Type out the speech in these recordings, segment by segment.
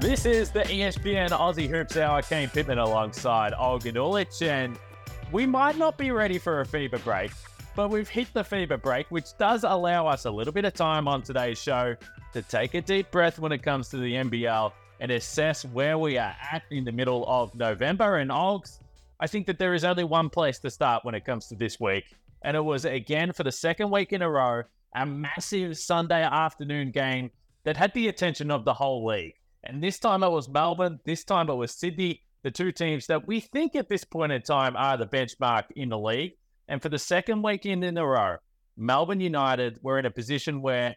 This is the ESPN Aussie Hoops Hour. Kane Pitman alongside Olgun Uluc, and we might not be ready for a FIBA break, but we've hit the FIBA break, which does allow us a little bit of time on today's show to take a deep breath when it comes to the NBL and assess where we are at in the middle of November. And Olgs, I think that there is only one place to start when it comes to this week, and it was again for the second week in a row a massive Sunday afternoon game that had the attention of the whole league. And this time it was Melbourne, this time it was Sydney, the two teams that we think at this point in time are the benchmark in the league. And for the second weekend in a row, Melbourne United were in a position where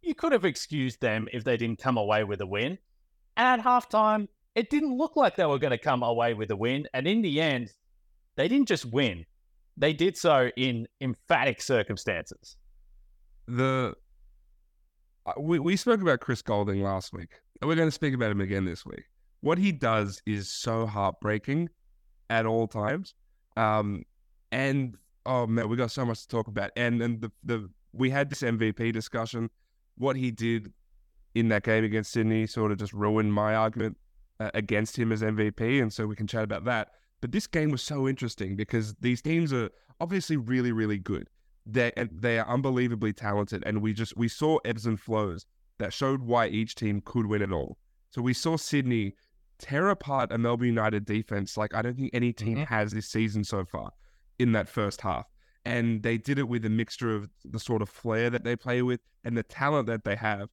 you could have excused them if they didn't come away with a win. And at halftime, it didn't look like they were going to come away with a win. And in the end, they didn't just win, they did so in emphatic circumstances. The we, we spoke about Chris Goulding last week, and we're going to speak about him again this week. What he does is so heartbreaking at all times. Um, and oh man, we got so much to talk about. And and the the we had this MVP discussion. What he did in that game against Sydney sort of just ruined my argument uh, against him as MVP, and so we can chat about that. But this game was so interesting because these teams are obviously really, really good. They they are unbelievably talented, and we just we saw ebbs and flows that showed why each team could win it all. So we saw Sydney tear apart a Melbourne United defense like I don't think any team Mhm. has this season so far in that first half. And they did it with a mixture of the sort of flair that they play with and the talent that they have.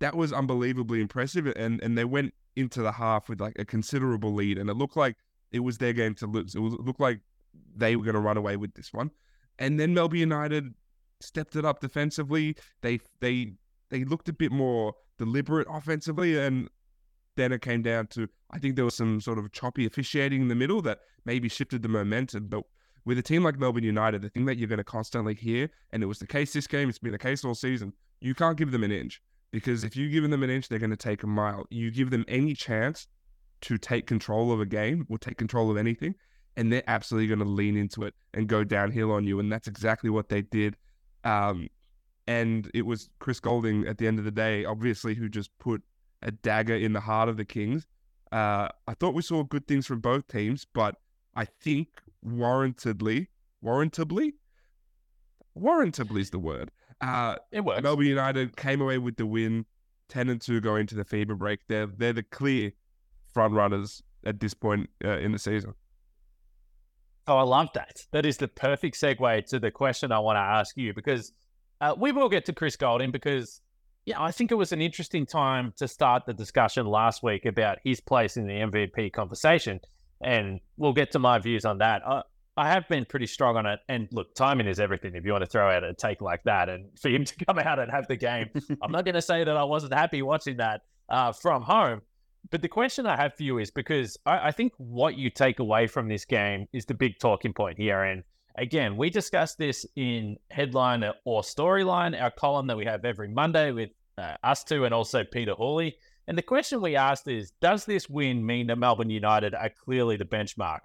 That was unbelievably impressive. And and they went into the half with like a considerable lead. And it looked like it was their game to lose. It, was, it looked like they were going to run away with this one. And then Melbourne United stepped it up defensively. They they they looked a bit more deliberate offensively, and then it came down to I think there was some sort of choppy officiating in the middle that maybe shifted the momentum. But with a team like Melbourne United, the thing that you're going to constantly hear, and it was the case this game, it's been the case all season, you can't give them an inch because if you give them an inch, they're going to take a mile. You give them any chance to take control of a game or take control of anything, and they're absolutely going to lean into it and go downhill on you. And that's exactly what they did. Um, and it was Chris Goulding at the end of the day, obviously, who just put a dagger in the heart of the Kings. Uh, I thought we saw good things from both teams, but I think warrantedly, warrantably, warrantably is the word. Uh, It works. Melbourne United came away with the win, ten and two going into the FIBA break. They're they're the clear front runners at this point uh, in the season. Oh, I love that. That is the perfect segue to the question I want to ask you because uh, we will get to Chris Goulding because, yeah, I think it was an interesting time to start the discussion last week about his place in the MVP conversation. And we'll get to my views on that. I, I have been pretty strong on it. And look, timing is everything if you want to throw out a take like that. And for him to come out and have the game, I'm not going to say that I wasn't happy watching that uh, from home. But the question I have for you is because I, I think what you take away from this game is the big talking point here. And again, we discussed this in headline or storyline, our column that we have every Monday with uh, us two and also Peter Hawley. And the question we asked is Does this win mean that Melbourne United are clearly the benchmark?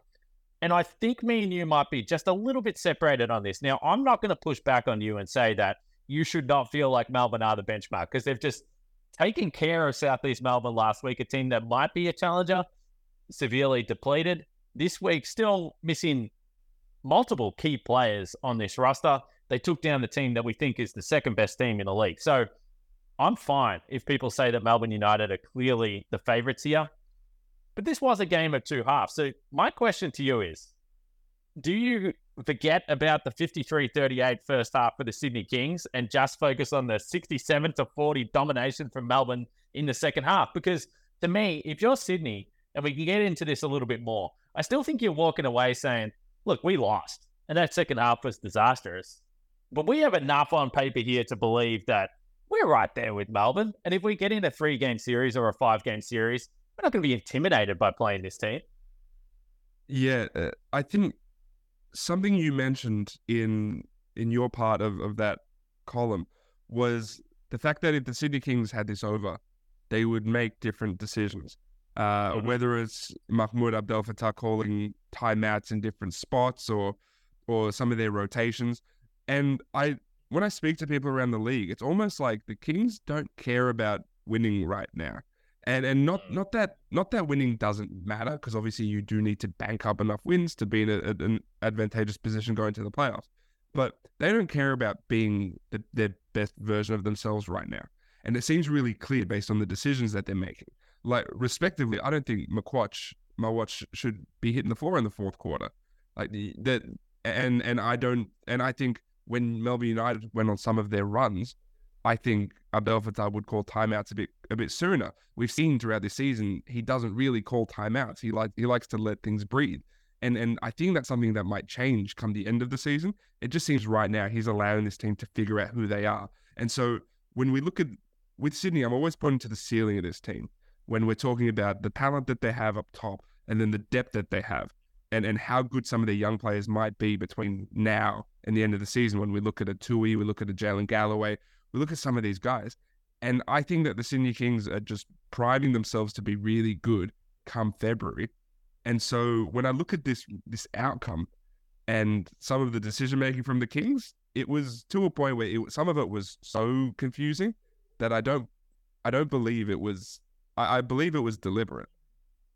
And I think me and you might be just a little bit separated on this. Now, I'm not going to push back on you and say that you should not feel like Melbourne are the benchmark because they've just taken care of Southeast Melbourne last week, a team that might be a challenger, severely depleted. This week, still missing multiple key players on this roster. They took down the team that we think is the second best team in the league. So I'm fine if people say that Melbourne United are clearly the favourites here. But this was a game of two halves. So my question to you is do you forget about the 53-38 first half for the Sydney Kings and just focus on the 67 to 40 domination from Melbourne in the second half? Because to me, if you're Sydney, and we can get into this a little bit more, I still think you're walking away saying, look, we lost. And that second half was disastrous. But we have enough on paper here to believe that we're right there with Melbourne. And if we get in a three game series or a five game series, we're not going to be intimidated by playing this team. Yeah, uh, I think something you mentioned in in your part of, of that column was the fact that if the Sydney Kings had this over, they would make different decisions. Uh, Mhm. Whether it's Mahmoud Abdel Fattah calling timeouts in different spots or or some of their rotations, and I when I speak to people around the league, it's almost like the Kings don't care about winning right now. And and not Mm. not that not that winning doesn't matter because obviously you do need to bank up enough wins to be in a, an advantageous position going to the playoffs. But they don't care about being the, their best version of themselves right now. And it seems really clear based on the decisions that they're making. Like respectively, I don't think Makuach Maluach should be hitting the floor in the fourth quarter. Like the that and and I don't and I think when Melbourne United went on some of their runs, I think Abdel Fattah would call timeouts a bit a bit sooner. We've seen throughout this season he doesn't really call timeouts. He like he likes to let things breathe. And and I think that's something that might change come the end of the season. It just seems right now he's allowing this team to figure out who they are. And so when we look at with Sydney, I'm always pointing to the ceiling of this team when we're talking about the talent that they have up top and then the depth that they have and, and how good some of their young players might be between now and the end of the season. When we look at a Tui, we look at a Jaylin Galloway, we look at some of these guys. And I think that the Sydney Kings are just priming themselves to be really good come February. And so when I look at this this outcome and some of the decision making from the Kings, it was to a point where it, some of it was so confusing that I don't I don't believe it was I, I believe it was deliberate.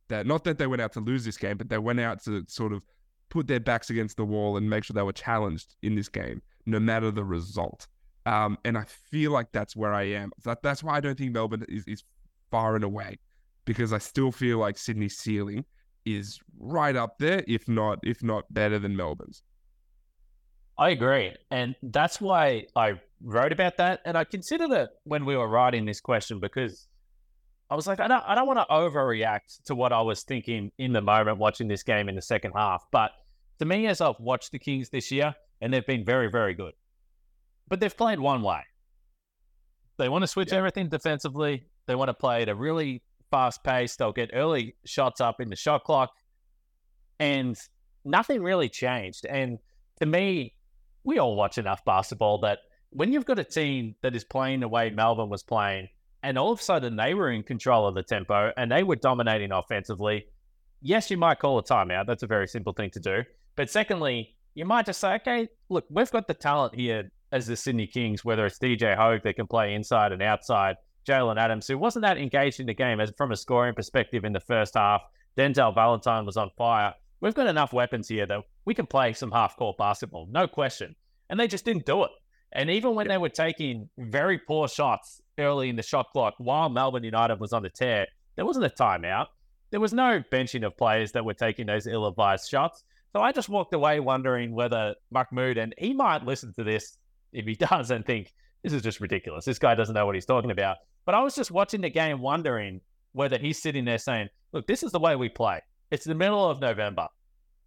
That not that they went out to lose this game, but they went out to sort of put their backs against the wall and make sure they were challenged in this game, no matter the result. Um, and I feel like that's where I am. That, that's why I don't think Melbourne is, is far and away, because I still feel like Sydney's ceiling is right up there, if not if not better than Melbourne's. I agree. And that's why I wrote about that. And I considered it when we were writing this question because I was like, I don't, I don't want to overreact to what I was thinking in the moment watching this game in the second half. But to me, as I've watched the Kings this year, and they've been very, very good, but they've played one way. They want to switch Yeah. everything defensively. They want to play at a really fast pace. They'll get early shots up in the shot clock. And nothing really changed. And to me, we all watch enough basketball that when you've got a team that is playing the way Melbourne was playing, and all of a sudden they were in control of the tempo and they were dominating offensively, yes, you might call a timeout. That's a very simple thing to do. But secondly, you might just say, okay, look, we've got the talent here as the Sydney Kings, whether it's DJ Hogg that can play inside and outside, Jalen Adams, who wasn't that engaged in the game as from a scoring perspective in the first half. Denzel Valentine was on fire. We've got enough weapons here that we can play some half court basketball, no question. And they just didn't do it. And even when they were taking very poor shots early in the shot clock while Melbourne United was on the tear, there wasn't a timeout. There was no benching of players that were taking those ill advised shots. So I just walked away wondering whether Mahmoud, and he might listen to this if he does and think, this is just ridiculous. This guy doesn't know what he's talking about. But I was just watching the game wondering whether he's sitting there saying, look, this is the way we play. It's the middle of November.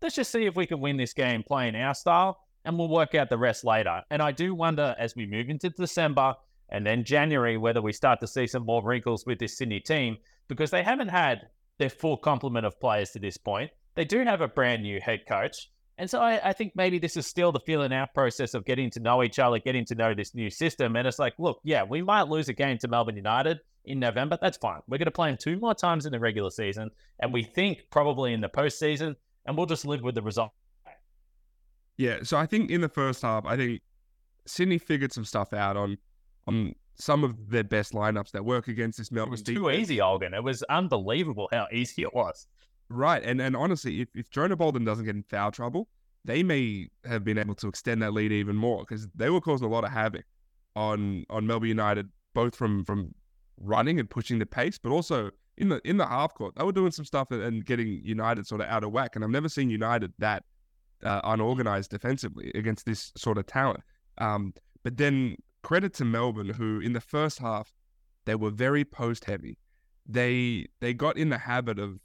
Let's just see if we can win this game playing our style and we'll work out the rest later. And I do wonder as we move into December and then January whether we start to see some more wrinkles with this Sydney team because they haven't had their full complement of players to this point. They do have a brand new head coach. And so I, I think maybe this is still the feeling out process of getting to know each other, getting to know this new system. And it's like, look, yeah, we might lose a game to Melbourne United in November. That's fine. We're going to play them two more times in the regular season. And we think probably in the postseason, and we'll just live with the result. Yeah, so I think in the first half, I think Sydney figured some stuff out on on some of their best lineups that work against this Melbourne. It was too defense. easy, Olgun. It was unbelievable how easy it was. Right, and and honestly, if if Jonah Bolden doesn't get in foul trouble, they may have been able to extend that lead even more because they were causing a lot of havoc on on Melbourne United, both from from running and pushing the pace, but also in the in the half court, they were doing some stuff and, and getting United sort of out of whack. And I've never seen United that uh, unorganized defensively against this sort of talent. Um, but then credit to Melbourne, who in the first half they were very post heavy. They they got in the habit of,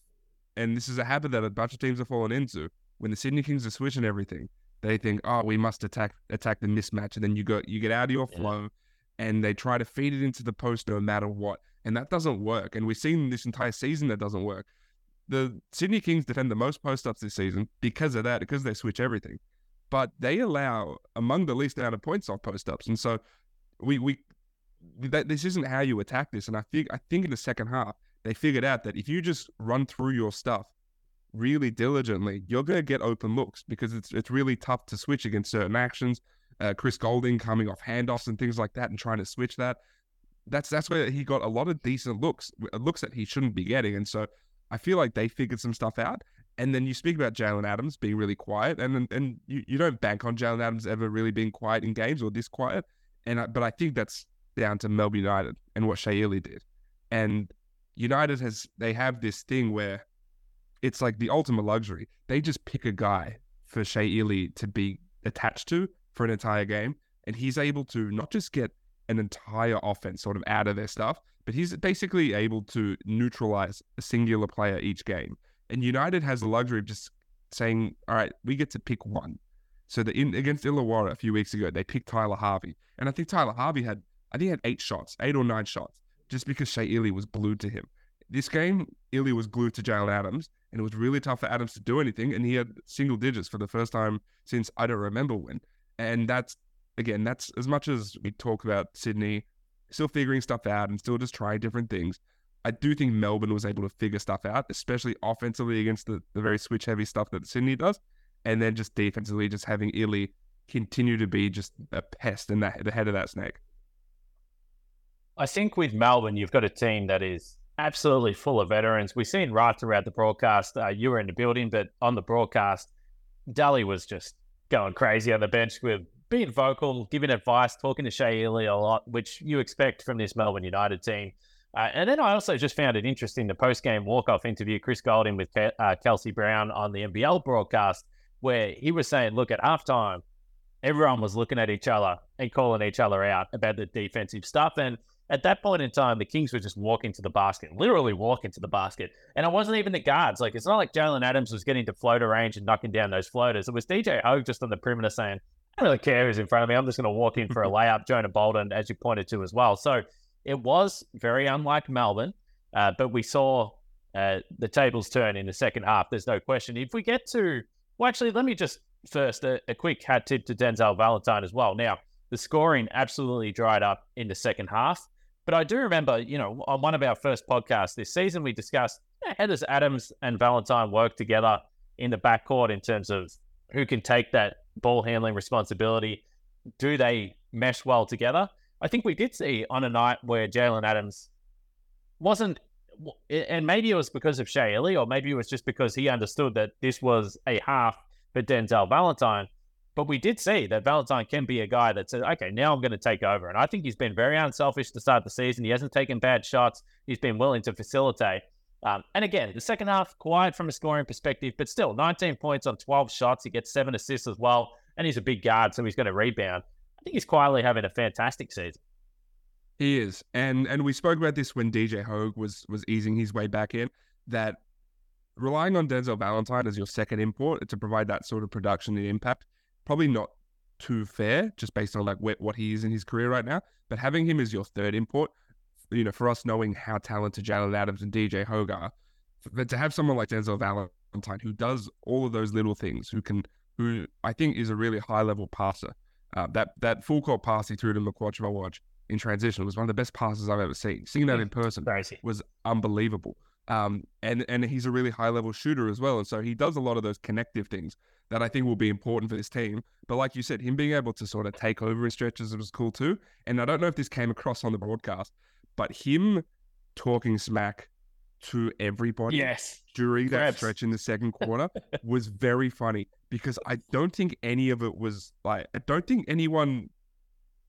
and this is a habit that a bunch of teams have fallen into. When the Sydney Kings are switching everything, they think, oh, we must attack attack the mismatch, and then you go you get out of your Yeah. flow, and they try to feed it into the post no matter what, and that doesn't work. And we've seen this entire season that doesn't work. The Sydney Kings defend the most post ups this season because of that, because they switch everything. But they allow among the least amount of points off post ups, and so we we that this isn't how you attack this. And I think I think in the second half they figured out that if you just run through your stuff really diligently, you're going to get open looks because it's it's really tough to switch against certain actions. Uh, Chris Goulding coming off handoffs and things like that and trying to switch that. that's that's where he got a lot of decent looks, looks that he shouldn't be getting. And so I feel like they figured some stuff out. And then you speak about Jalen Adams being really quiet, and and you, you don't bank on Jalen Adams ever really being quiet in games or this quiet. And I, but I think that's down to Melbourne United and what Shea did. And United has they have this thing where it's like the ultimate luxury. They just pick a guy for Shea Ili to be attached to for an entire game, and he's able to not just get an entire offense sort of out of their stuff, but he's basically able to neutralize a singular player each game. And United has the luxury of just saying, all right, we get to pick one. So the in against Illawarra a few weeks ago, they picked Tyler Harvey. And I think Tyler Harvey had I think he had eight shots, eight or nine shots, just because Shea Ili was glued to him. This game, Ili was glued to Jalen Adams, and it was really tough for Adams to do anything. And he had single digits for the first time since I don't remember when. And that's again, that's as much as we talk about Sydney still figuring stuff out and still just trying different things. I do think Melbourne was able to figure stuff out, especially offensively against the, the very switch heavy stuff that Sydney does. And then just defensively, just having Ili continue to be just a pest in the head of that snake. I think with Melbourne, you've got a team that is absolutely full of veterans. We've seen right throughout the broadcast. Uh, you were in the building, but on the broadcast, Dally was just going crazy on the bench with being vocal, giving advice, talking to Shea Ili a lot, which you expect from this Melbourne United team. Uh, and then I also just found it interesting the post game walk off interview, Chris Goulding with Ke- uh, Kelsey Brown on the NBL broadcast, where he was saying, look, at halftime, everyone was looking at each other and calling each other out about the defensive stuff. And at that point in time, the Kings were just walking to the basket, literally walking to the basket. And it wasn't even the guards. Like, it's not like Jalen Adams was getting to floater range and knocking down those floaters. It was DJ Hogg just on the perimeter saying, I don't really care who's in front of me. I'm just going to walk in for a layup. Jonah Bolden, as you pointed to as well. So it was very unlike Melbourne, uh, but we saw uh, the tables turn in the second half. There's no question. If we get to, well, actually, let me just first a, a quick hat tip to Denzel Valentine as well. Now, the scoring absolutely dried up in the second half. But I do remember, you know, on one of our first podcasts this season, we discussed how does Adams and Valentine work together in the backcourt in terms of who can take that ball handling responsibility. Do they mesh well together? I think we did see on a night where Jalen Adams wasn't, and maybe it was because of Shea Ili, or maybe it was just because he understood that this was a half for Denzel Valentine. But we did see that Valentine can be a guy that says, okay, now I'm going to take over. And I think he's been very unselfish to start the season. He hasn't taken bad shots. He's been willing to facilitate. Um, and again, the second half, quiet from a scoring perspective, but still 19 points on 12 shots. He gets seven assists as well. And he's a big guard, so he's going to rebound. I think he's quietly having a fantastic season. He is. And and we spoke about this when DJ Hogg was was easing his way back in, that relying on Denzel Valentine as your second import to provide that sort of production and impact, probably not too fair, just based on like what he is in his career right now. But having him as your third import you know, for us knowing how talented Jalen Adams and DJ Hogg are, but to have someone like Denzel Valentine who does all of those little things, who can, who I think is a really high level passer. Uh, that that full court pass he threw to watch in transition was one of the best passes I've ever seen. Seeing that in person Crazy. was unbelievable. Um, and and he's a really high level shooter as well, and so he does a lot of those connective things that I think will be important for this team. But like you said, him being able to sort of take over in stretches was cool too. And I don't know if this came across on the broadcast, but him talking smack to everybody yes. during that stretch in the second quarter was very funny because I don't think any of it was like I don't think anyone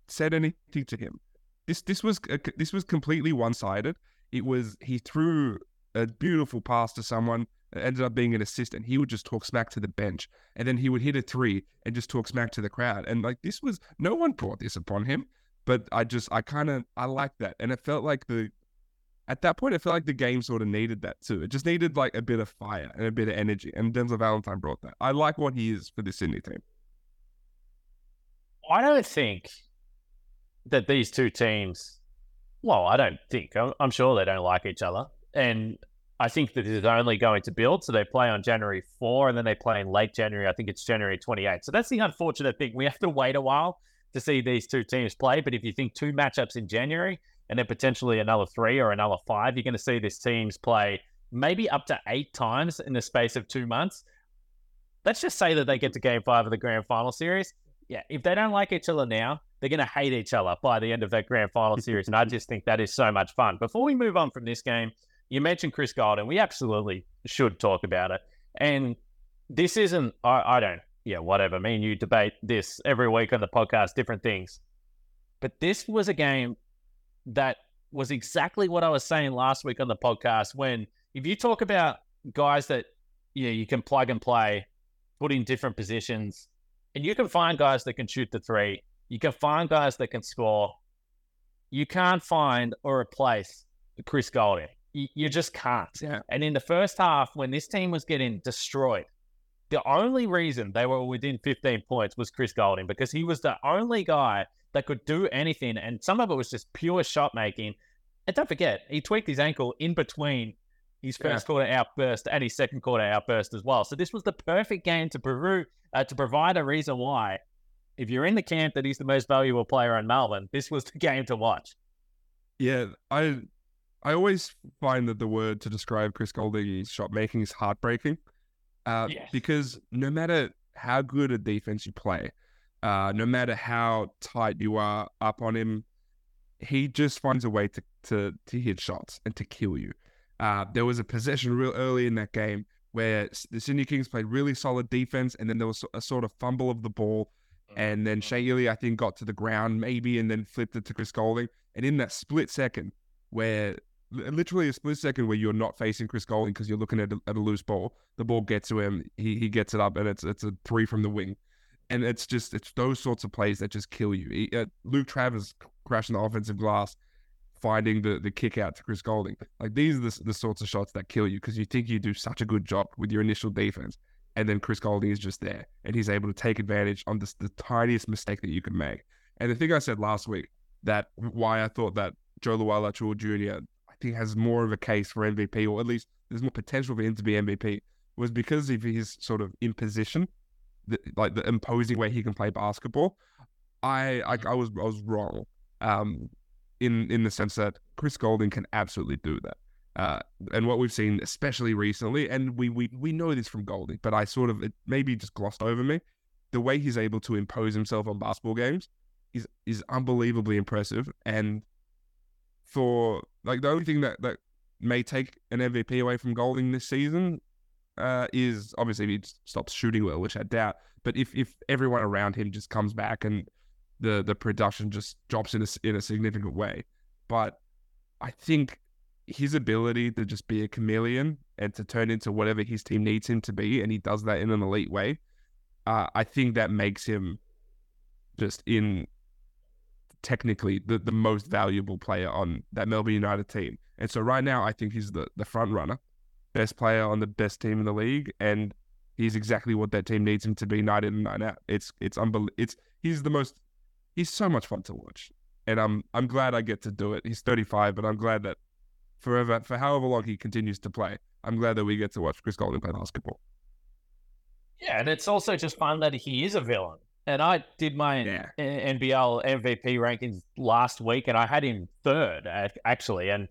said anything to him. This this was this was completely one sided. It was he threw a beautiful pass to someone. Ended up being an assist, and he would just talk smack to the bench, and then he would hit a three and just talk smack to the crowd. And like this was no one brought this upon him but I just I kind of I like that, and it felt like the at that point it felt like the game sort of needed that too. It just needed like a bit of fire and a bit of energy, and Denzel Valentine brought that. I like what he is for the Sydney team. I don't think that these two teams. Well, I don't think. I'm, I'm sure they don't like each other, and I think that it's only going to build. So they play on January 4 and then they play in late January. I think it's January 28. So that's the unfortunate thing. We have to wait a while to see these two teams play. But if you think two matchups in January and then potentially another three or another five, you're going to see these teams play maybe up to eight times in the space of two months. Let's just say that they get to game five of the grand final series. Yeah, if they don't like each other now, they're going to hate each other by the end of that grand final series. And I just think that is so much fun. Before we move on from this game, you mentioned Chris Goulding. We absolutely should talk about it. And this isn't, I, I don't, yeah, whatever. Me and you debate this every week on the podcast, different things. But this was a game that was exactly what I was saying last week on the podcast. When if you talk about guys that you know, you can plug and play, put in different positions, and you can find guys that can shoot the three you can find guys that can score. You can't find or replace Chris Goulding. You, you just can't. Yeah. And in the first half, when this team was getting destroyed, the only reason they were within 15 points was Chris Goulding because he was the only guy that could do anything. And some of it was just pure shot making. And don't forget, he tweaked his ankle in between his first yeah. quarter outburst and his second quarter outburst as well. So this was the perfect game to, peru, uh, to provide a reason why if you're in the camp that he's the most valuable player in Melbourne, this was the game to watch. Yeah, I I always find that the word to describe Chris Goulding's shot making is heartbreaking. Uh, yes. Because no matter how good a defense you play, uh, no matter how tight you are up on him, he just finds a way to to, to hit shots and to kill you. Uh, there was a possession real early in that game where the Sydney Kings played really solid defense, and then there was a sort of fumble of the ball and then Shea Ili, I think, got to the ground maybe and then flipped it to Chris Goulding, And in that split second, where literally a split second where you're not facing Chris Goulding because you're looking at a, at a loose ball, the ball gets to him, he, he gets it up, and it's it's a three from the wing. And it's just, it's those sorts of plays that just kill you. He, uh, Luke Travers crashing the offensive glass, finding the, the kick out to Chris Goulding. Like these are the, the sorts of shots that kill you because you think you do such a good job with your initial defense and then Chris Goulding is just there, and he's able to take advantage on this, the tiniest mistake that you can make. And the thing I said last week that why I thought that Jo Lual-Acuil Jr. I think has more of a case for MVP, or at least there's more potential for him to be MVP, was because of his sort of imposition, the, like the imposing way he can play basketball. I I, I was I was wrong, um, in in the sense that Chris Goulding can absolutely do that. Uh, and what we've seen, especially recently, and we, we we know this from Goldie, but I sort of it maybe just glossed over me. The way he's able to impose himself on basketball games is is unbelievably impressive. And for like the only thing that that may take an MVP away from Goulding this season uh, is obviously if he stops shooting well, which I doubt. But if if everyone around him just comes back and the the production just drops in a in a significant way, but I think his ability to just be a chameleon and to turn into whatever his team needs him to be, and he does that in an elite way. Uh, I think that makes him just in technically the, the most valuable player on that Melbourne United team. And so right now, I think he's the, the front runner, best player on the best team in the league, and he's exactly what that team needs him to be night in and night out. It's it's unbelievable. It's he's the most he's so much fun to watch, and I'm I'm glad I get to do it. He's 35, but I'm glad that forever for however long he continues to play. I'm glad that we get to watch Chris Goulding play basketball. Yeah, and it's also just fun that he is a villain. And I did my yeah. NBL MVP rankings last week, and I had him third actually. And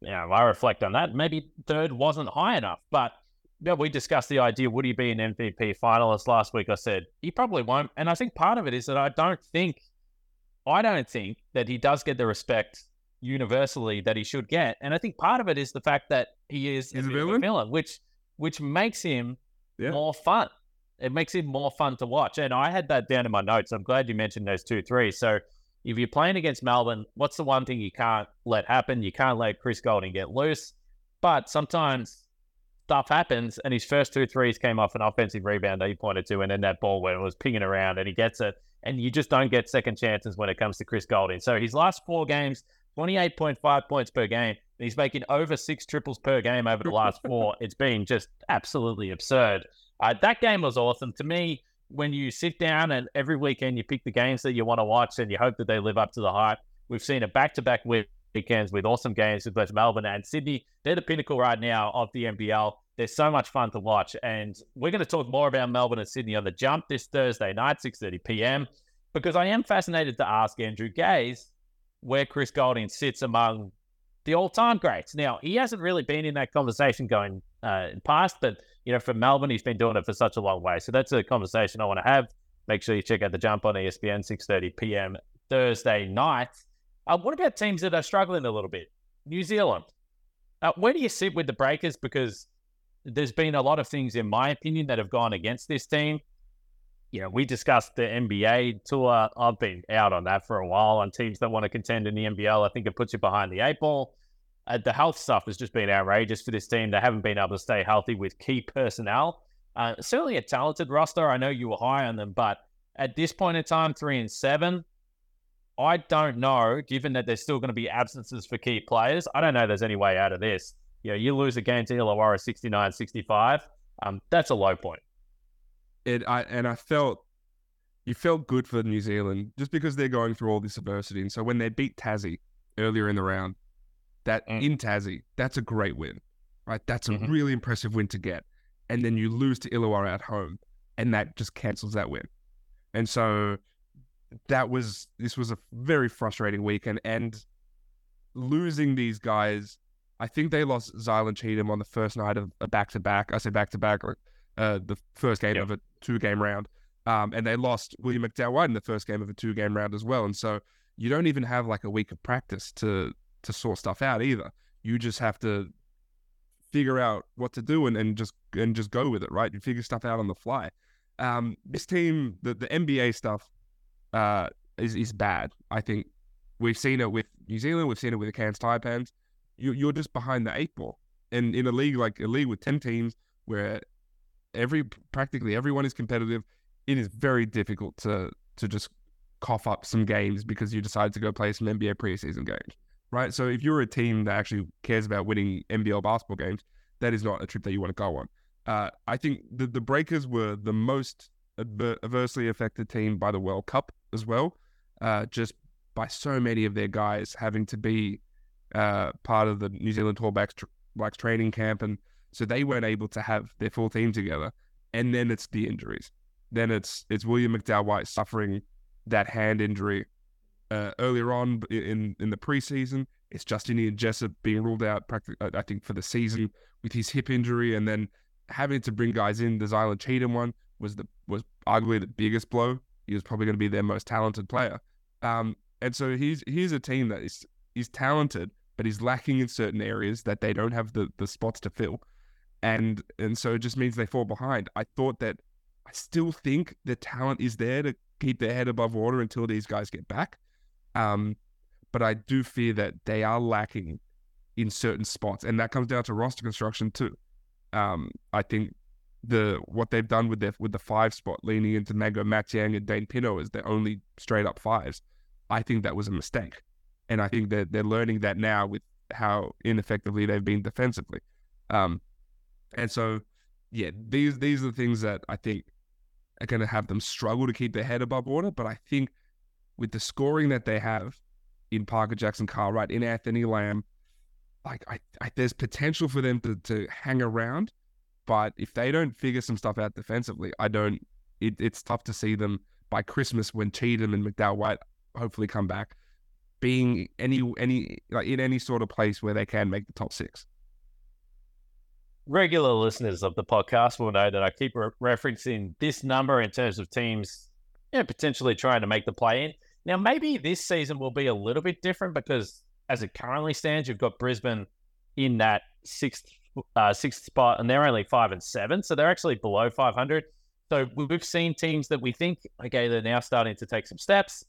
you know, I reflect on that. Maybe third wasn't high enough, but yeah, we discussed the idea: would he be an MVP finalist last week? I said he probably won't, and I think part of it is that I don't think, I don't think that he does get the respect universally that he should get. And I think part of it is the fact that he is He's a, villain? villain, which which makes him yeah. more fun. It makes him more fun to watch. And I had that down in my notes. I'm glad you mentioned those two three. So if you're playing against Melbourne, what's the one thing you can't let happen? You can't let Chris Goulding get loose. But sometimes stuff happens, and his first two threes came off an offensive rebound that he pointed to, and then that ball went was pinging around, and he gets it. And you just don't get second chances when it comes to Chris Goulding. So his last four games, 28.5 points per game. And he's making over six triples per game over the last four. it's been just absolutely absurd. Uh, that game was awesome. To me, when you sit down and every weekend you pick the games that you want to watch and you hope that they live up to the hype, we've seen a back to back weekends with awesome games with both Melbourne and Sydney. They're the pinnacle right now of the NBL. They're so much fun to watch. And we're going to talk more about Melbourne and Sydney on the jump this Thursday night, 6.30 p.m. Because I am fascinated to ask Andrew Gaze where Chris Goulding sits among the all-time greats. Now, he hasn't really been in that conversation going uh, past, but you know, for Melbourne, he's been doing it for such a long way. So that's a conversation I want to have. Make sure you check out the jump on ESPN 6:30 p.m. Thursday night. Uh, what about teams that are struggling a little bit? New Zealand. Uh, where do you sit with the Breakers? Because there's been a lot of things, in my opinion, that have gone against this team. You know, we discussed the NBA tour. I've been out on that for a while on teams that want to contend in the NBL. I think it puts you behind the eight ball. Uh, the health stuff has just been outrageous for this team. They haven't been able to stay healthy with key personnel. Uh, certainly a talented roster. I know you were high on them, but at this point in time, three and seven, I don't know, given that there's still going to be absences for key players, I don't know there's any way out of this. You know, you lose a game to Illawarra 69 65. Um, that's a low point. It, I, and I felt, you felt good for New Zealand just because they're going through all this adversity. And so when they beat Tassie earlier in the round, that mm. in Tassie, that's a great win, right? That's a mm-hmm. really impressive win to get. And then you lose to Illawarra at home, and that just cancels that win. And so that was this was a very frustrating weekend and losing these guys. I think they lost Zylan Cheatham on the first night of a back to back. I say back to back, uh, the first game yep. of a two game round. Um, and they lost William McDowell White in the first game of a two game round as well. And so you don't even have like a week of practice to to sort stuff out either. You just have to figure out what to do and, and just and just go with it, right? You figure stuff out on the fly. Um, this team, the, the NBA stuff, uh, is is bad. I think we've seen it with New Zealand, we've seen it with the Cairns Taipans. You, you're just behind the eight ball, and in a league like a league with ten teams where every practically everyone is competitive, it is very difficult to to just cough up some games because you decide to go play some NBA preseason games, right? So if you're a team that actually cares about winning NBL basketball games, that is not a trip that you want to go on. Uh, I think the the Breakers were the most adver- adversely affected team by the World Cup as well, uh, just by so many of their guys having to be uh, part of the New Zealand Blacks, tr- Blacks training camp, and so they weren't able to have their full team together. And then it's the injuries. Then it's it's William McDowell White suffering that hand injury uh, earlier on in in the preseason. It's Justinian Jessup being ruled out, practically, I think, for the season with his hip injury, and then having to bring guys in. The Zylan Cheatham one was the was arguably the biggest blow he was probably going to be their most talented player. Um, and so he's he's a team that is is talented, but he's lacking in certain areas that they don't have the the spots to fill, and and so it just means they fall behind. I thought that I still think the talent is there to keep their head above water until these guys get back. Um, but I do fear that they are lacking in certain spots, and that comes down to roster construction too. Um, I think the what they've done with their with the five spot leaning into Mangok Mathiang and Dane Pineau as their only straight up fives, I think that was a mistake. And I think that they're learning that now with how ineffectively they've been defensively. Um, and so yeah, these these are the things that I think are going to have them struggle to keep their head above water. But I think with the scoring that they have in Parker Jackson Cartwright, in Anthony Lamb, like I, I, there's potential for them to to hang around. But if they don't figure some stuff out defensively, I don't. It, it's tough to see them by Christmas when Cheatham and McDowell White hopefully come back, being any any like in any sort of place where they can make the top six. Regular listeners of the podcast will know that I keep re- referencing this number in terms of teams, you know, potentially trying to make the play in. Now, maybe this season will be a little bit different because as it currently stands, you've got Brisbane in that sixth uh, sixth spot, and they're only five and seven, so they're actually below 500. So we've seen teams that we think, okay, they're now starting to take some steps,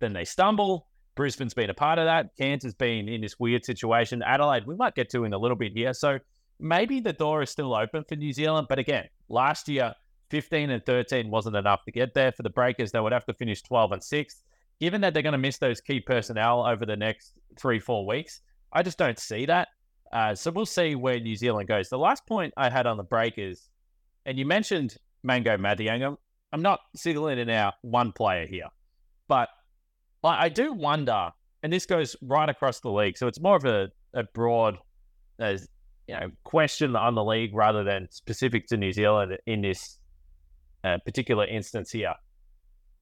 then they stumble. Brisbane's been a part of that. Cairns has been in this weird situation. Adelaide, we might get to in a little bit here. So maybe the door is still open for New Zealand. But again, last year, 15 and 13 wasn't enough to get there. For the Breakers, they would have to finish 12 and 6. Given that they're going to miss those key personnel over the next three, four weeks, I just don't see that. Uh, so we'll see where New Zealand goes. The last point I had on the break is, and you mentioned Mangok Mathiang. I'm not singling it out one player here, but I do wonder, and this goes right across the league. So it's more of a, a broad, uh, you know, question on the league rather than specific to New Zealand in this uh, particular instance here.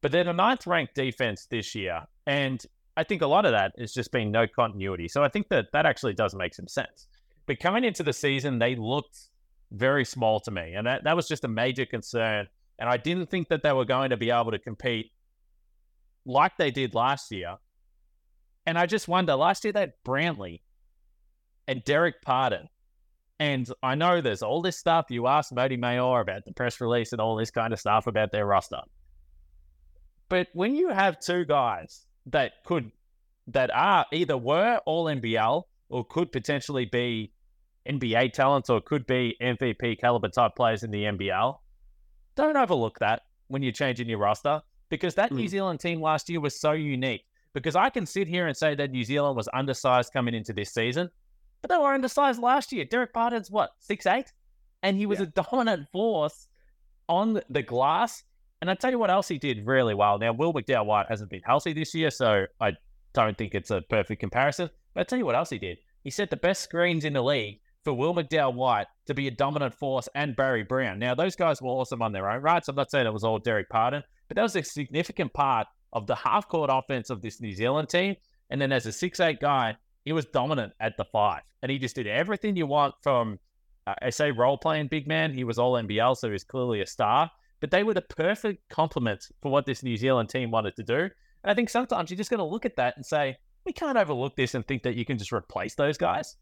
But they're the ninth ranked defense this year, and I think a lot of that has just been no continuity. So I think that that actually does make some sense. But coming into the season, they looked very small to me. And that, that was just a major concern. And I didn't think that they were going to be able to compete like they did last year. And I just wonder, last year had Brantley and Dererk Pardon. And I know there's all this stuff you asked Mody Maor about the press release and all this kind of stuff about their roster. But when you have two guys that could that are either were all NBL or could potentially be NBA talents or could be MVP caliber type players in the NBL, don't overlook that when you're changing your roster because that mm. New Zealand team last year was so unique. Because I can sit here and say that New Zealand was undersized coming into this season, but they were undersized last year. Dererk Pardon's what, six eight, And he was yeah. a dominant force on the glass. And I tell you what else he did really well. Now, Will McDowell White hasn't been healthy this year, so I don't think it's a perfect comparison. But I tell you what else he did. He set the best screens in the league for Will McDowell White to be a dominant force and Barry Brown. Now, those guys were awesome on their own right. So I'm not saying it was all Dererk Pardon, but that was a significant part of the half court offense of this New Zealand team. And then as a six-eight guy, he was dominant at the five. And he just did everything you want from, uh, I say, role playing big man. He was all NBL, so he's clearly a star. But they were the perfect complement for what this New Zealand team wanted to do. And I think sometimes you're just going to look at that and say, we can't overlook this and think that you can just replace those guys.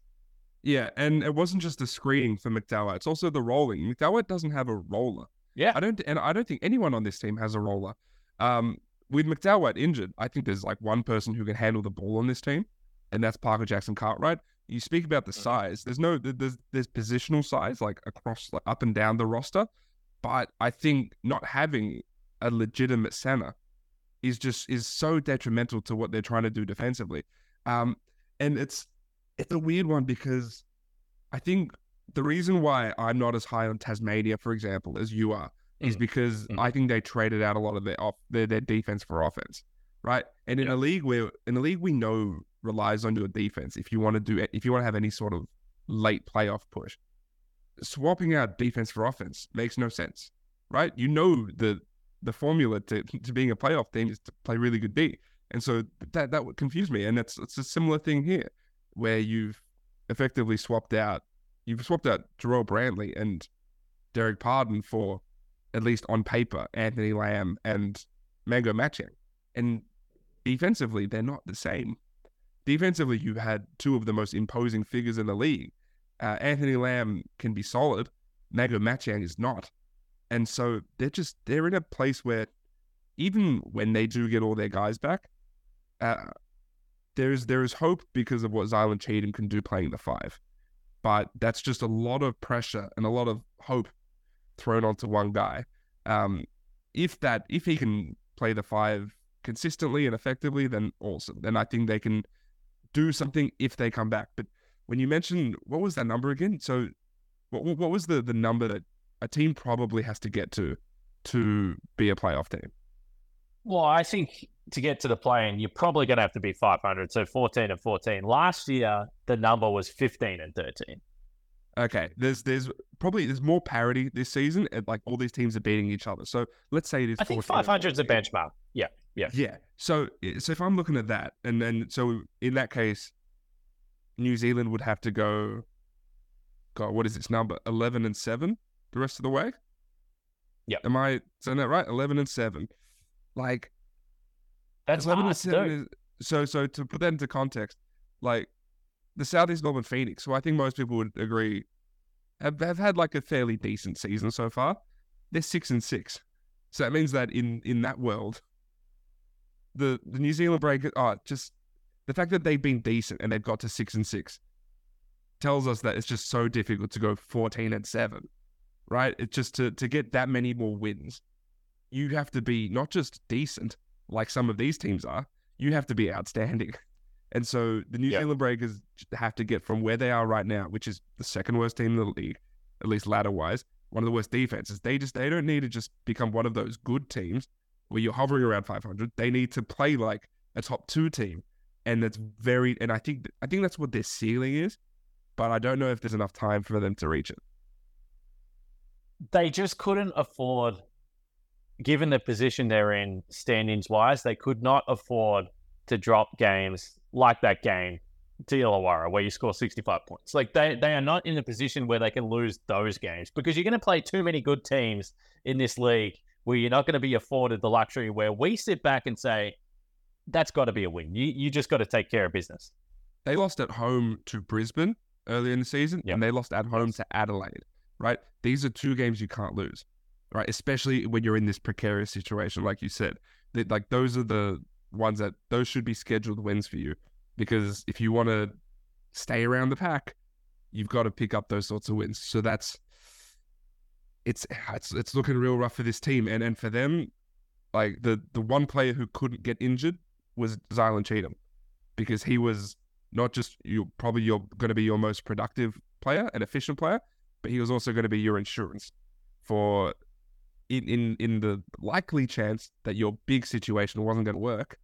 Yeah, and it wasn't just the screening for McDowell; it's also the rolling. McDowell doesn't have a roller. Yeah, I don't, and I don't think anyone on this team has a roller. Um, with McDowell injured, I think there's like one person who can handle the ball on this team, and that's Parker Jackson Cartwright. You speak about the mm. size. There's no there's there's positional size like across like up and down the roster, but I think not having a legitimate center is just is so detrimental to what they're trying to do defensively. Um, and it's it's a weird one because I think the reason why I'm not as high on Tasmania, for example, as you are, mm. is because mm. I think they traded out a lot of their off their, their defense for offense, right? And in yeah. a league where in a league we know relies on your defense, if you want to do if you want to have any sort of late playoff push, swapping out defense for offense makes no sense, right? You know the the formula to, to being a playoff team is to play really good D. And so that that would confuse me. And it's it's a similar thing here where you've effectively swapped out you've swapped out Jarrell Brantley and Dererk Pardon for at least on paper Anthony Lamb and Mangok Mathiang, And defensively, they're not the same. Defensively, you had two of the most imposing figures in the league. Uh, Anthony Lamb can be solid. Mangok Mathiang is not. And so they're just they're in a place where even when they do get all their guys back, uh, there's there is hope because of what Zylan Cheatham can do playing the five, but that's just a lot of pressure and a lot of hope thrown onto one guy. Um, if that if he can play the five consistently and effectively, then awesome. Then I think they can do something if they come back. But when you mentioned what was that number again? So what what was the the number that a team probably has to get to to be a playoff team? Well, I think to get to the play-in, you're probably going to have to be 500. So 14 and 14. Last year, the number was 15 and 13. Okay, there's there's probably there's more parity this season. Like all these teams are beating each other. So let's say it is. I think 500 is a benchmark. Yeah, yeah, yeah. So so if I'm looking at that, and then so in that case, New Zealand would have to go. God, what is its number? 11 and seven the rest of the way. Yeah. Am I saying that right? 11 and seven. Like that's eleven and seven. Is, so so to put that into context, like the Southeast Melbourne Phoenix, who I think most people would agree have, have had like a fairly decent season so far. They're six and six. So that means that in in that world, the the New Zealand Breakers oh, ah, just the fact that they've been decent and they've got to six and six tells us that it's just so difficult to go fourteen and seven. Right? It's just to to get that many more wins you have to be not just decent like some of these teams are, you have to be outstanding. And so the New Zealand Breakers have to get from where they are right now, which is the second worst team in the league, at least ladder wise, one of the worst defenses. They just they don't need to just become one of those good teams where you're hovering around 500. They need to play like a top two team, and that's very. And I think I think that's what their ceiling is, but I don't know if there's enough time for them to reach it. They just couldn't afford given the position they're in standings wise, they could not afford to drop games like that game to Illawarra where you score 65 points. Like they, they are not in a position where they can lose those games because you're going to play too many good teams in this league where you're not going to be afforded the luxury where we sit back and say, that's got to be a win. You you just got to take care of business. They lost at home to Brisbane earlier in the season, Yep. and they lost at home to Adelaide. Right, these are two games you can't lose. Right, especially when you're in this precarious situation, like you said. That like those are the ones that those should be scheduled wins for you, because if you want to stay around the pack, you've got to pick up those sorts of wins. So that's it's it's it's looking real rough for this team, and and for them, like the the one player who couldn't get injured was Zylan Cheatham, because he was not just you probably you're going to be your most productive player and efficient player, but he was also going to be your insurance for in in in the likely chance that your big situation wasn't going to work.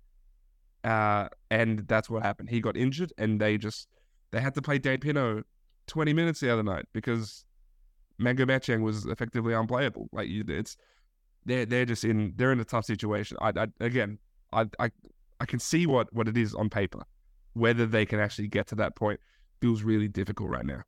Uh, and that's what happened. He got injured, and they just they had to play Dane Pineau twenty minutes the other night because Mangok Mathiang was effectively unplayable. Like you, it's they're they're just in they're in a tough situation. I, I again I I I can see what what it is on paper. Whether they can actually get to that point feels really difficult right now.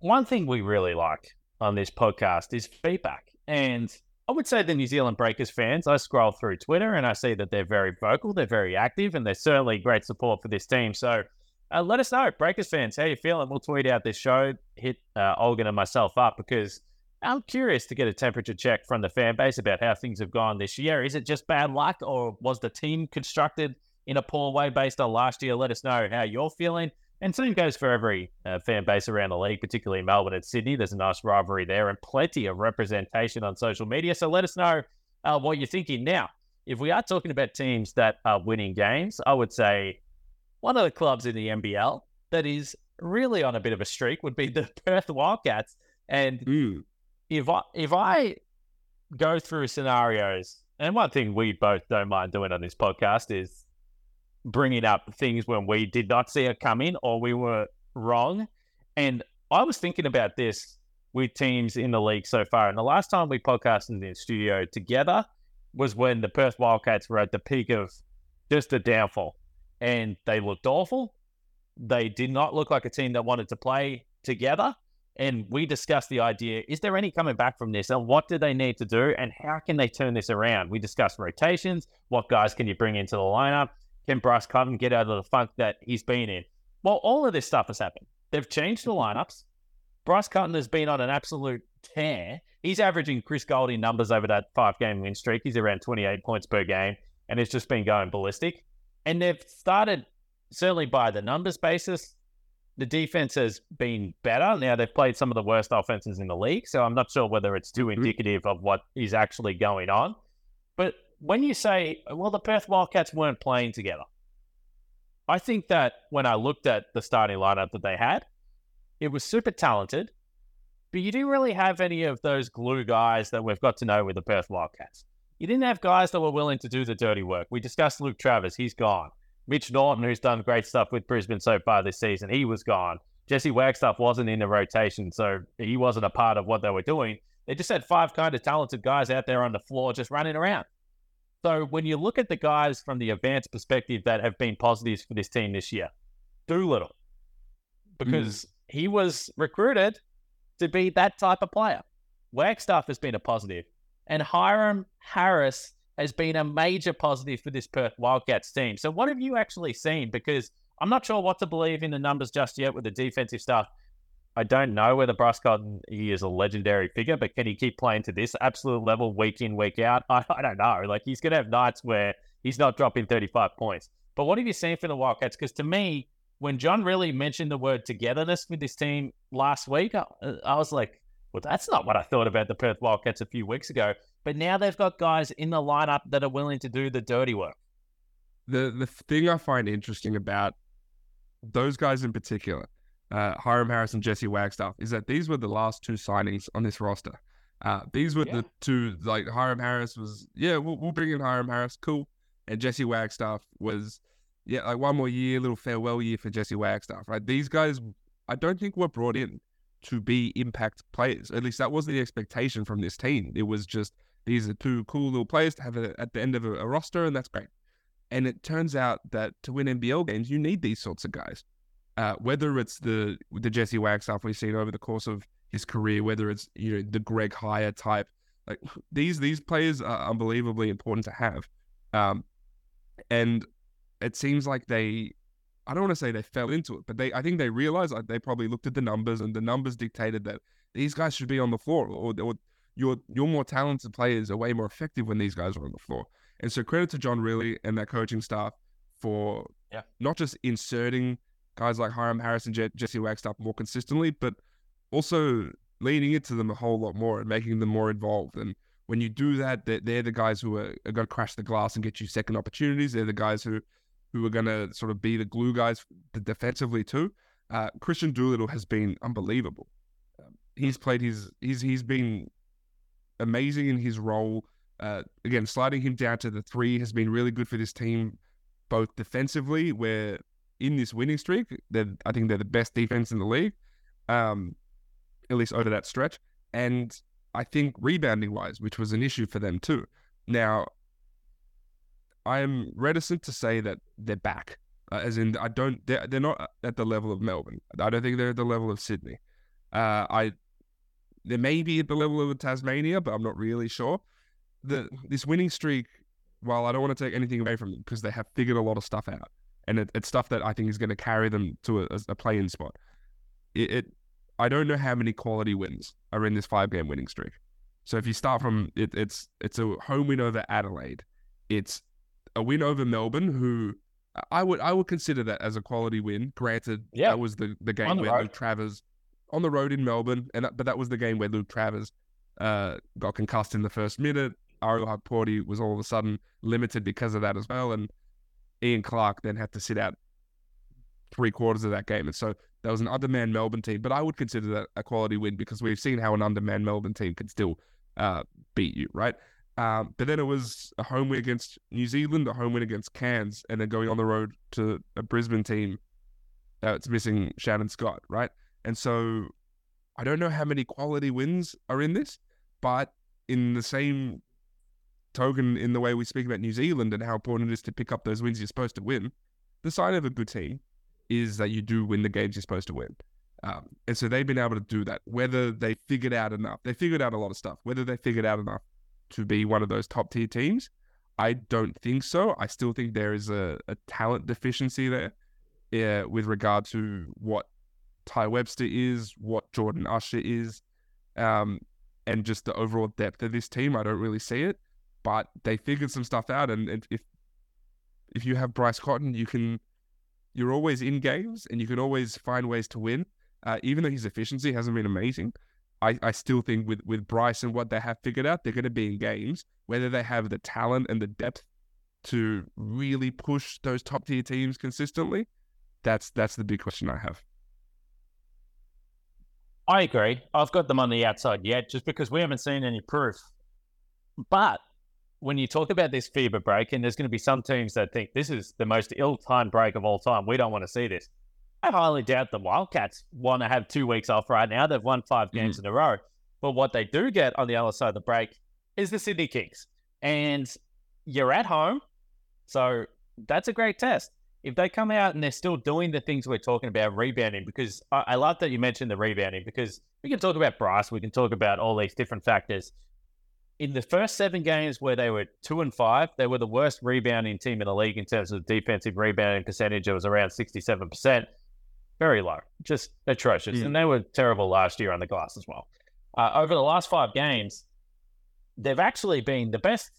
One thing we really like on this podcast is feedback. And I would say the New Zealand Breakers fans, I scroll through Twitter and I see that they're very vocal, they're very active, and they're certainly great support for this team. So uh, let us know, Breakers fans, how you feeling? We'll tweet out this show, hit uh, Olgun and myself up because I'm curious to get a temperature check from the fan base about how things have gone this year. Is it just bad luck or was the team constructed in a poor way based on last year? Let us know how you're feeling. And same goes for every uh, fan base around the league, particularly Melbourne and Sydney. There's a nice rivalry there and plenty of representation on social media. So let us know uh, what you're thinking. Now, if we are talking about teams that are winning games, I would say one of the clubs in the NBL that is really on a bit of a streak would be the Perth Wildcats. And Mm. If I if I go through scenarios, and one thing we both don't mind doing on this podcast is bringing up things when we did not see it coming or we were wrong. And I was thinking about this with teams in the league so far. And the last time we podcasted in the studio together was when the Perth Wildcats were at the peak of just a downfall, and they looked awful. They did not look like a team that wanted to play together and we discussed the idea is there any coming back from this? And what do they need to do? And how can they turn this around? We discussed rotations what guys can you bring into the lineup? Can bryce cotton get out of the funk that he's been in? Well all of this stuff has happened. They've changed the mm-hmm. lineups. Bryce cotton has been on an absolute tear. He's averaging Chris Goulding numbers over that five game win streak. He's around 28 points per game and it's just been going ballistic. And they've started certainly by the numbers basis the defense has been better. Now they've played some of the worst offenses in the league, so I'm not sure whether it's too mm-hmm. indicative of what is actually going on. But when you say, well, the Perth Wildcats weren't playing together, I think that when I looked at the starting lineup that they had, it was super talented, but you didn't really have any of those glue guys that we've got to know with the Perth Wildcats. You didn't have guys that were willing to do the dirty work. We discussed Luke Travers, he's gone. Mitch Norton, who's done great stuff with Brisbane so far this season, he was gone. Jesse Wagstaff wasn't in the rotation, so he wasn't a part of what they were doing. They just had five kind of talented guys out there on the floor just running around. So when you look at the guys from the advanced perspective that have been positives for this team this year, Doolittle, because mm. he was recruited to be that type of player. Wagstaff has been a positive, and Hyrum Harris has been a major positive for this Perth Wildcats team. So, what have you actually seen? Because I'm not sure what to believe in the numbers just yet with the defensive stuff. I don't know whether Bryce Cotton he is a legendary figure, but can he keep playing to this absolute level week in, week out? I, I don't know. Like he's gonna have nights where he's not dropping 35 points. But what have you seen for the Wildcats? Because to me, when John Rillie mentioned the word togetherness with this team last week, I, I was like, well, that's not what I thought about the Perth Wildcats a few weeks ago. But now they've got guys in the lineup that are willing to do the dirty work. The the thing I find interesting about those guys in particular, uh, Hyrum Harris and Jesse Wagstaff, is that these were the last two signings on this roster. Uh, these were Yeah. the two like Hyrum Harris was yeah we'll, we'll bring in Hyrum Harris cool, and Jesse Wagstaff was yeah like one more year little farewell year for Jesse Wagstaff right. These guys I don't think were brought in to be impact players. At least that was the expectation from this team. It was just these are two cool little players to have a, at the end of a, a roster, and that's great. And it turns out that to win NBL games, you need these sorts of guys. Uh, whether it's the the Jesse Wagstaff we've seen over the course of his career, whether it's you know the Greg Hire type, like these these players are unbelievably important to have. Um, and it seems like they I don't want to say they fell into it, but they I think they realized like they probably looked at the numbers and the numbers dictated that these guys should be on the floor or, or your your more talented players are way more effective when these guys are on the floor. And so credit to John Rillie and that coaching staff for yeah. not just inserting guys like Hyrum Harris and Je- Jesse Wagstaff more consistently, but also leaning into them a whole lot more and making them more involved. And when you do that, they're, they're the guys who are, are going to crash the glass and get you second opportunities. They're the guys who who are going to sort of be the glue guys defensively too. Uh, Kristian Doolittle has been unbelievable. Um, he's played his he's he's been amazing in his role. Uh, again, sliding him down to the three has been really good for this team, both defensively, where in this winning streak, they I think they're the best defense in the league, um, at least over that stretch, and I think rebounding wise, which was an issue for them too. Now, I am reticent to say that they're back, uh, as in I don't. They're, they're not at the level of Melbourne. I don't think they're at the level of Sydney. Uh, I they may be at the level of Tasmania, but I'm not really sure. The this winning streak, while I don't want to take anything away from them because they have figured a lot of stuff out, and it, it's stuff that I think is going to carry them to a, a play-in spot. It, it, I don't know how many quality wins are in this five-game winning streak. So if you start from it, it's it's a home win over Adelaide, it's a win over Melbourne, who I would I would consider that as a quality win. Granted, yeah. that was the, the game the where. Travers on the road in Melbourne, and but that was the game where Luke Travers uh, got concussed in the first minute. Ariel Hukporti was all of a sudden limited because of that as well, and Ian Clark then had to sit out three quarters of that game, and so that was an undermanned Melbourne team. But I would consider that a quality win because we've seen how an undermanned Melbourne team can still uh, beat you, right? Um, but then it was a home win against New Zealand, a home win against Cairns, and then going on the road to a Brisbane team that's missing Shannon Scott, right? And so I don't know how many quality wins are in this, but in the same token, in the way we speak about New Zealand and how important it is to pick up those wins you're supposed to win, the sign of a good team is that you do win the games you're supposed to win. Um, and so they've been able to do that. Whether they figured out enough, they figured out a lot of stuff. Whether they figured out enough to be one of those top tier teams? I don't think so. I still think there is a, a talent deficiency there with regard to what Tai Webster is, what Jordan Usher is, um, and just the overall depth of this team. I don't really see it, but they figured some stuff out. And, and if if you have Bryce Cotton, you can you're always in games and you can always find ways to win. Uh, even though his efficiency hasn't been amazing, I, I still think with, with Bryce and what they have figured out, they're going to be in games. Whether they have the talent and the depth to really push those top tier teams consistently, that's that's the big question I have. I agree. I've got them on the outside yet, just because we haven't seen any proof. But when you talk about this FIBA break, and there's going to be some teams that think this is the most ill-timed break of all time, we don't want to see this. I highly doubt the Wildcats want to have two weeks off right now. They've won five mm. games mm. in a row. But what they do get on the other side of the break is the Sydney Kings. And you're at home. So that's a great test. If they come out and they're still doing the things we're talking about, rebounding, because I, I love that you mentioned the rebounding, because we can talk about Bryce, we can talk about all these different factors. In the first seven games where they were two and five, they were the worst rebounding team in the league in terms of defensive rebounding percentage. It was around 67% very low, just atrocious. Mm. And they were terrible last year on the glass as well. Uh, over the last five games, they've actually been the best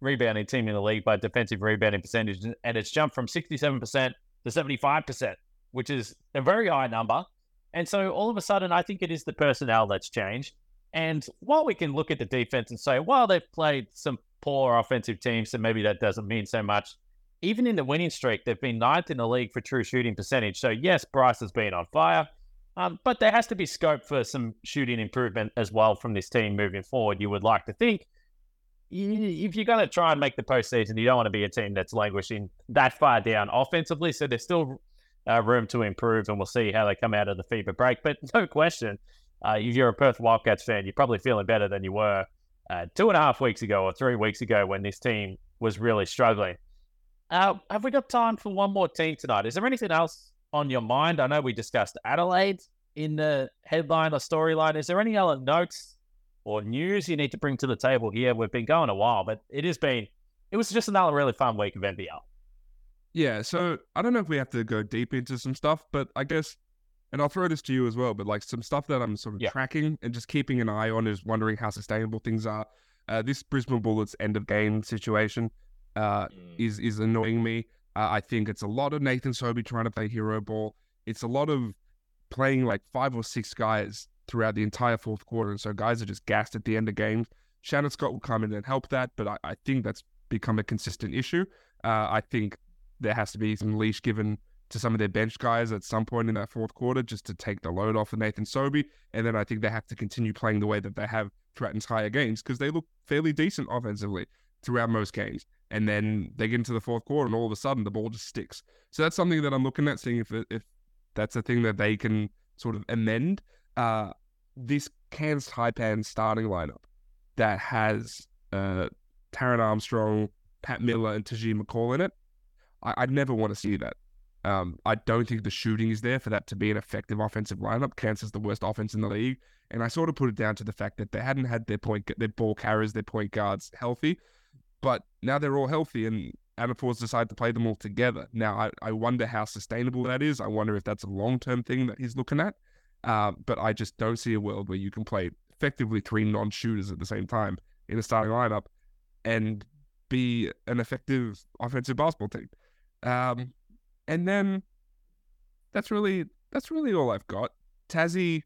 rebounding team in the league by defensive rebounding percentage, and it's jumped from 67% to 75%, which is a very high number. And so all of a sudden, I think it is the personnel that's changed. And while we can look at the defense and say, well, they've played some poor offensive teams, so maybe that doesn't mean so much even in the winning streak, they've been ninth in the league for true shooting percentage. So, yes, Bryce has been on fire, um, but there has to be scope for some shooting improvement as well from this team moving forward. You would like to think if you're going to try and make the postseason, you don't want to be a team that's languishing that far down offensively. So, there's still uh, room to improve, and we'll see how they come out of the FIBA break. But no question, uh, if you're a Perth Wildcats fan, you're probably feeling better than you were uh, two and a half weeks ago or three weeks ago when this team was really struggling. Uh, have we got time for one more team tonight? Is there anything else on your mind? I know we discussed Adelaide in the headline or storyline. Is there any other notes or news you need to bring to the table here? We've been going a while, but it has been, it was just another really fun week of NBL. Yeah, so I don't know if we have to go deep into some stuff, but I guess, and I'll throw this to you as well, but like some stuff that I'm sort of Yeah. tracking and just keeping an eye on is wondering how sustainable things are. Uh, this Brisbane Bullets end of game situation uh, is is annoying me. Uh, I think it's a lot of Nathan Sobey trying to play hero ball. It's a lot of playing like five or six guys throughout the entire fourth quarter, and so guys are just gassed at the end of games. Shannon Scott will come in and help that, but I, I think that's become a consistent issue. Uh, I think there has to be some leash given to some of their bench guys at some point in that fourth quarter just to take the load off of Nathan Sobey. And then I think they have to continue playing the way that they have throughout entire games because they look fairly decent offensively throughout most games. And then they get into the fourth quarter and all of a sudden the ball just sticks. So that's something that I'm looking at, seeing if if that's a thing that they can sort of amend. Uh, this Cairns Taipan starting lineup that has uh, Taran Armstrong, Pat Miller, and Tahjere McCall in it, I, I never want to see that. Um, I don't think the shooting is there for that to be an effective offensive lineup. Cairns is the worst offense in the league, and I sort of put it down to the fact that they hadn't had their point, their ball carriers, their point guards healthy, but now they're all healthy, and Anafor's decided to play them all together. Now I, I wonder how sustainable that is. I wonder if that's a long term thing that he's looking at. Uh, but I just don't see a world where you can play effectively three non shooters at the same time in a starting lineup and be an effective offensive basketball team. Um, and then that's really that's really all I've got. Tassie,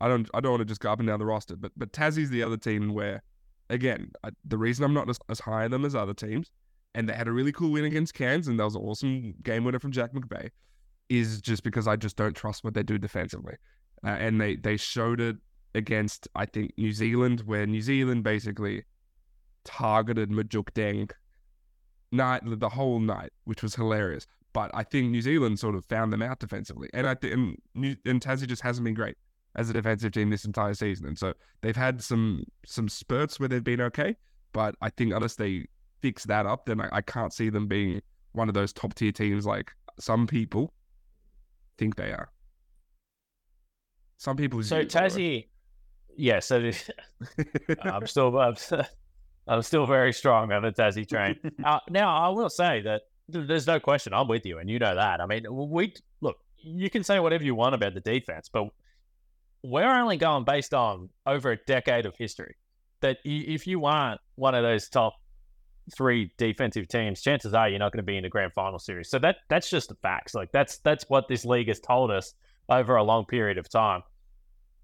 I don't I don't want to just go up and down the roster, but but Tassie's the other team where, again, I, the reason I'm not as, as high on them as other teams, and they had a really cool win against Cairns, and that was an awesome game winner from Jack McVeigh, is just because I just don't trust what they do defensively, uh, and they they showed it against I think New Zealand, where New Zealand basically targeted Majok Deng night the whole night, which was hilarious. But I think New Zealand sort of found them out defensively, and I think and, New- and Tassie just hasn't been great as a defensive team this entire season. And so they've had some some spurts where they've been okay, but I think unless they fix that up, then I, I can't see them being one of those top tier teams like some people think they are. Some people. So use, by the way. Tassie, yeah. So I'm still I'm, I'm still very strong on the Tassie train. uh, now I will say that there's no question I'm with you, and you know that. I mean, we look. You can say whatever you want about the defense, but we're only going based on over a decade of history. That if you aren't one of those top three defensive teams, chances are you're not going to be in the grand final series. So that that's just the facts. Like that's that's what this league has told us over a long period of time.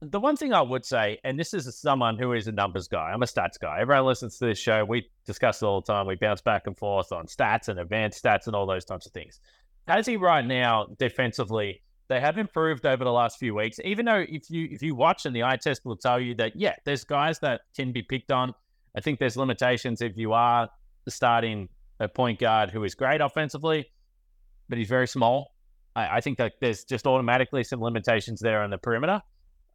The one thing I would say, and this is someone who is a numbers guy, I'm a stats guy. Everyone listens to this show. We discuss it all the time. We bounce back and forth on stats and advanced stats and all those types of things. As he right now defensively, they have improved over the last few weeks. Even though if you if you watch and the eye test will tell you that yeah, there's guys that can be picked on. I think there's limitations if you are starting a point guard who is great offensively, but he's very small. I, I think that there's just automatically some limitations there on the perimeter.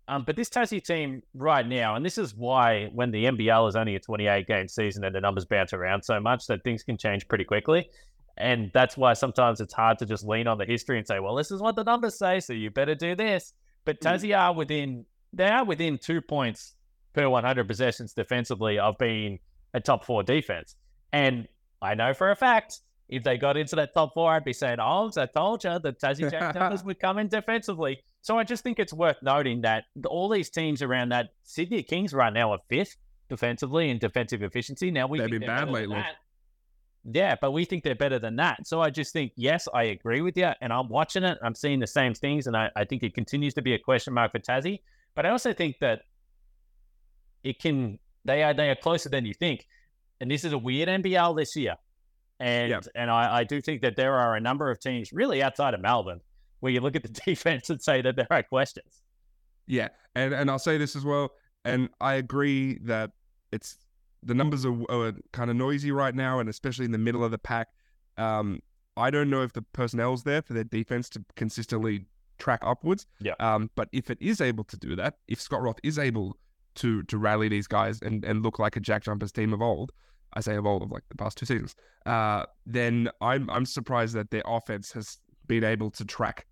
Um, but this Tassie team right now, and this is why when the NBL is only a 28 game season and the numbers bounce around so much that things can change pretty quickly. And that's why sometimes it's hard to just lean on the history and say, well, this is what the numbers say, so you better do this. But Tassie are within, they are within two points per 100 possessions defensively of being a top four defense. And I know for a fact, if they got into that top four, I'd be saying, oh, I told you the Tassie Jackdaws would come in defensively. So I just think it's worth noting that all these teams around that Sydney Kings right now are fifth defensively in defensive efficiency. Now we They've been bad lately. Yeah, but we think they're better than that. So I just think, yes, I agree with you. And I'm watching it. I'm seeing the same things. And I, I think it continues to be a question mark for Tassie. But I also think that it can, they are, they are closer than you think. And this is a weird NBL this year. And, Yep. and I, I do think that there are a number of teams really outside of Melbourne where you look at the defense and say that there are questions. Yeah, and and I'll say this as well, and I agree that it's the numbers are, are kind of noisy right now, and especially in the middle of the pack. Um, I don't know if the personnel's there for their defense to consistently track upwards. Yeah. Um, but if it is able to do that, if Scott Roth is able to to rally these guys and and look like a Jack Jumpers team of old, I say of old of like the past two seasons, uh, then I'm I'm surprised that their offense has been able to track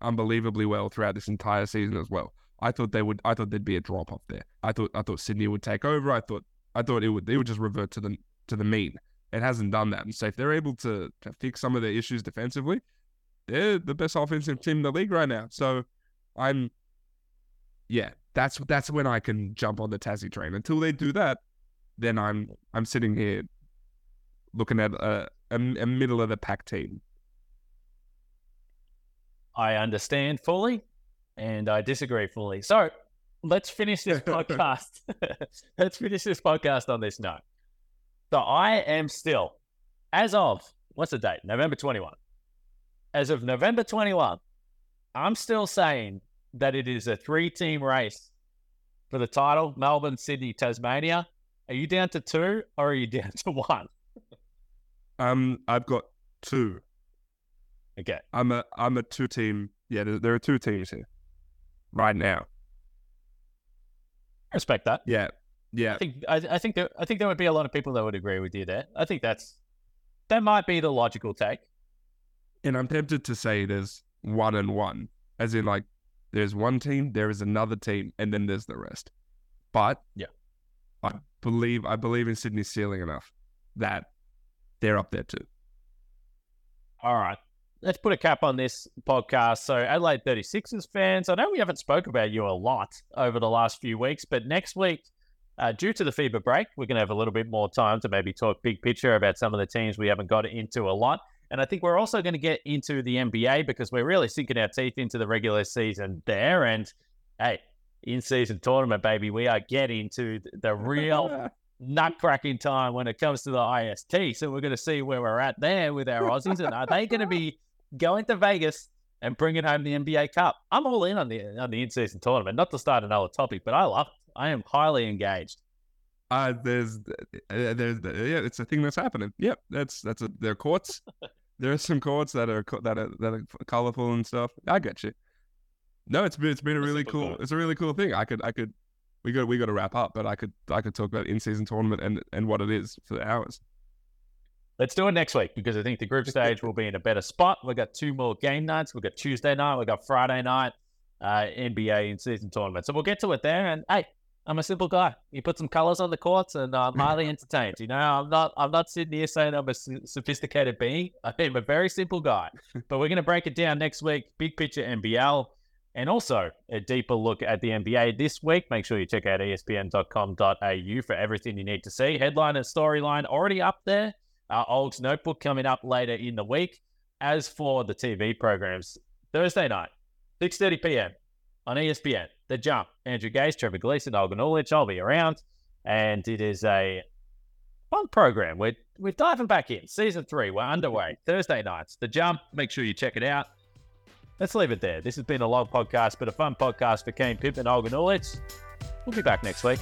unbelievably well throughout this entire season as well. I thought they would. I thought there'd be a drop off there. I thought. I thought Sydney would take over. I thought. I thought it would. They would just revert to the to the mean It hasn't done that. And so if they're able to, to fix some of their issues defensively, they're the best offensive team in the league right now. So I'm, yeah, that's that's when I can jump on the Tassie train. Until they do that, then I'm I'm sitting here looking at a, a, a middle of the pack team. I understand fully, and I disagree fully. So let's finish this podcast. let's finish this podcast on this note. So I am still, as of what's the date? November 21. As of November 21, I'm still saying that it is a three team race for the title Melbourne, Sydney, Tasmania. Are you down to two or are you down to one? Um, I've got two. Okay. I'm a I'm a two team. Yeah, there, there are two teams here right now. I respect that. Yeah, yeah. I think I, I think there I think there would be a lot of people that would agree with you there. I think that's that might be the logical take. And I'm tempted to say there's one and one, as in like there's one team, there is another team, and then there's the rest. But yeah, I believe I believe in Sydney's ceiling enough that they're up there too. All right. Let's put a cap on this podcast. So, Adelaide 36ers fans, I know we haven't spoke about you a lot over the last few weeks, but next week, uh, due to the FIBA break, we're going to have a little bit more time to maybe talk big picture about some of the teams we haven't got into a lot. And I think we're also going to get into the NBA because we're really sinking our teeth into the regular season there. And hey, in season tournament, baby, we are getting to the real nutcracking time when it comes to the IST. So we're going to see where we're at there with our Aussies. and are they going to be going to Vegas and bringing home the NBA Cup? I'm all in on the on the in season tournament. Not to start another topic, but I love it. I am highly engaged. Uh, there's, uh, there's, yeah, it's a thing that's happening. Yep, that's that's a, there are courts. there are some chords that are that are that are colorful and stuff. I get you. No, it's been it's been a really cool. It's a really cool thing. I could I could we got we got to wrap up, but I could I could talk about in season tournament and and what it is for hours. Let's do it next week because I think the group stage will be in a better spot. We've got two more game nights. We've got Tuesday night. We've got Friday night, uh, NBA in season tournament. So we'll get to it there. And hey, I'm a simple guy. You put some colors on the courts, and I'm highly entertained. You know, I'm not I'm not sitting here saying I'm a sophisticated being. I'm a very simple guy. but we're going to break it down next week. Big picture NBL and also a deeper look at the NBA this week. Make sure you check out espn.com.au for everything you need to see. Headline and storyline already up there. Our Olds Notebook coming up later in the week. As for the TV programs, Thursday night, 6.30 p.m. on ESPN, The Jump. Andrew Gaze, Trevor Gleeson, Olgun Uluc. I'll be around. And it is a fun program. We're, we're diving back in. Season three, we're underway. Thursday nights, The Jump. Make sure you check it out let's leave it there. This has been a long podcast, but a fun podcast for Kane and Olgun Uluc. We'll be back next week.